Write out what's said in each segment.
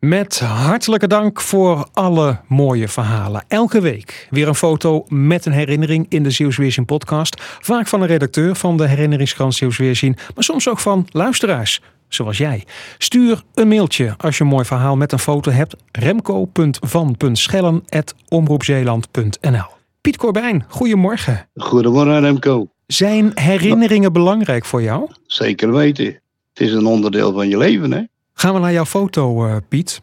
Met hartelijke dank voor alle mooie verhalen. Elke week weer een foto met een herinnering in de Zeeuws podcast. Vaak van een redacteur van de herinneringskrant Zeeuws maar soms ook van luisteraars, zoals jij. Stuur een mailtje als je een mooi verhaal met een foto hebt. remco.van.schellen.omroepzeeland.nl Piet Corbijn, goedemorgen. Goedemorgen Remco. Zijn herinneringen belangrijk voor jou? Zeker weten. Het is een onderdeel van je leven, hè? Gaan we naar jouw foto, uh, Piet.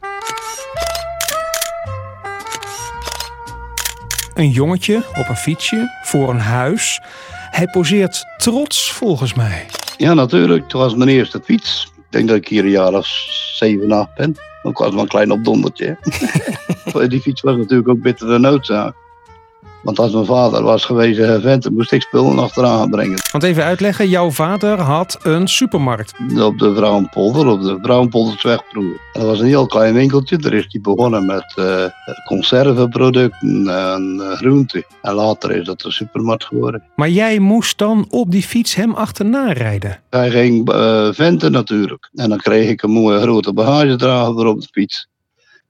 Een jongetje op een fietsje voor een huis. Hij poseert trots volgens mij. Ja, natuurlijk. Het was mijn eerste fiets. Ik denk dat ik hier een jaar of zeven, acht ben. Ik was maar een klein opdondertje. Die fiets was natuurlijk ook bittere noodzaak. Want als mijn vader was geweest vent, moest ik spullen achteraan brengen. Want even uitleggen, jouw vader had een supermarkt. Op de Vrouwenpolder, op de Vrouwenpoldersweg Dat was een heel klein winkeltje. Daar is hij begonnen met uh, conservenproducten en uh, groenten. En later is dat een supermarkt geworden. Maar jij moest dan op die fiets hem achterna rijden? Hij ging uh, venten natuurlijk. En dan kreeg ik een mooie grote bagagedrager op de fiets.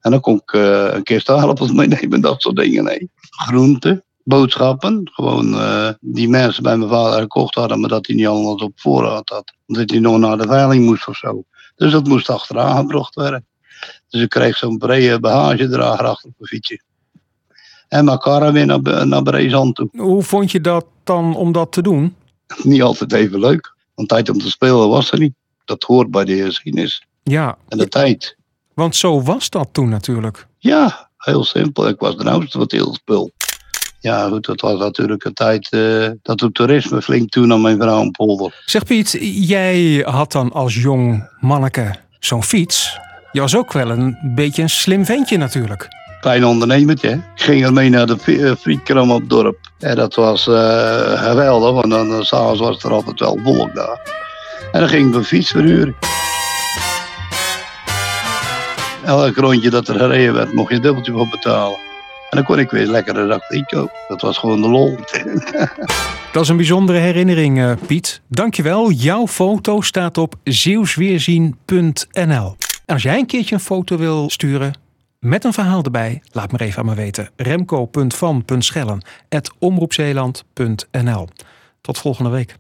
En dan kon ik een keer staalappels meenemen, dat soort dingen. Nee. Groenten, boodschappen. Gewoon uh, die mensen bij mijn vader gekocht hadden, maar dat hij niet allemaal op voorraad had. Omdat hij nog naar de veiling moest of zo. Dus dat moest achteraan gebracht worden. Dus ik kreeg zo'n brede bagagedrager achter op een fietsje. En mijn kar weer naar, naar Brezand toe. Hoe vond je dat dan om dat te doen? Niet altijd even leuk. Want tijd om te spelen was er niet. Dat hoort bij de geschiedenis. Ja. En de tijd. Want zo was dat toen natuurlijk. Ja, heel simpel. Ik was de oudste wat heel spul. Ja, goed, dat was natuurlijk een tijd uh, dat het toerisme flink toen aan mijn vrouw polder. Zeg Piet, jij had dan als jong manneke zo'n fiets. Je was ook wel een beetje een slim ventje natuurlijk. Klein ondernemertje. Ik ging ermee naar de eh, frietkram op het dorp. En dat was uh, geweldig, want dan s'avonds was er altijd wel volk daar. En dan ging ik mijn fiets verhuren. Elk rondje dat er gereden werd, mocht je een dubbeltje voor betalen. En dan kon ik weer lekker de dag inkopen. Dat was gewoon de lol. Dat is een bijzondere herinnering, uh, Piet. Dankjewel. Jouw foto staat op zeeuwsweerzien.nl. En als jij een keertje een foto wil sturen met een verhaal erbij, laat me even aan me weten. remco.van.schellen.omroepzeeland.nl. Tot volgende week.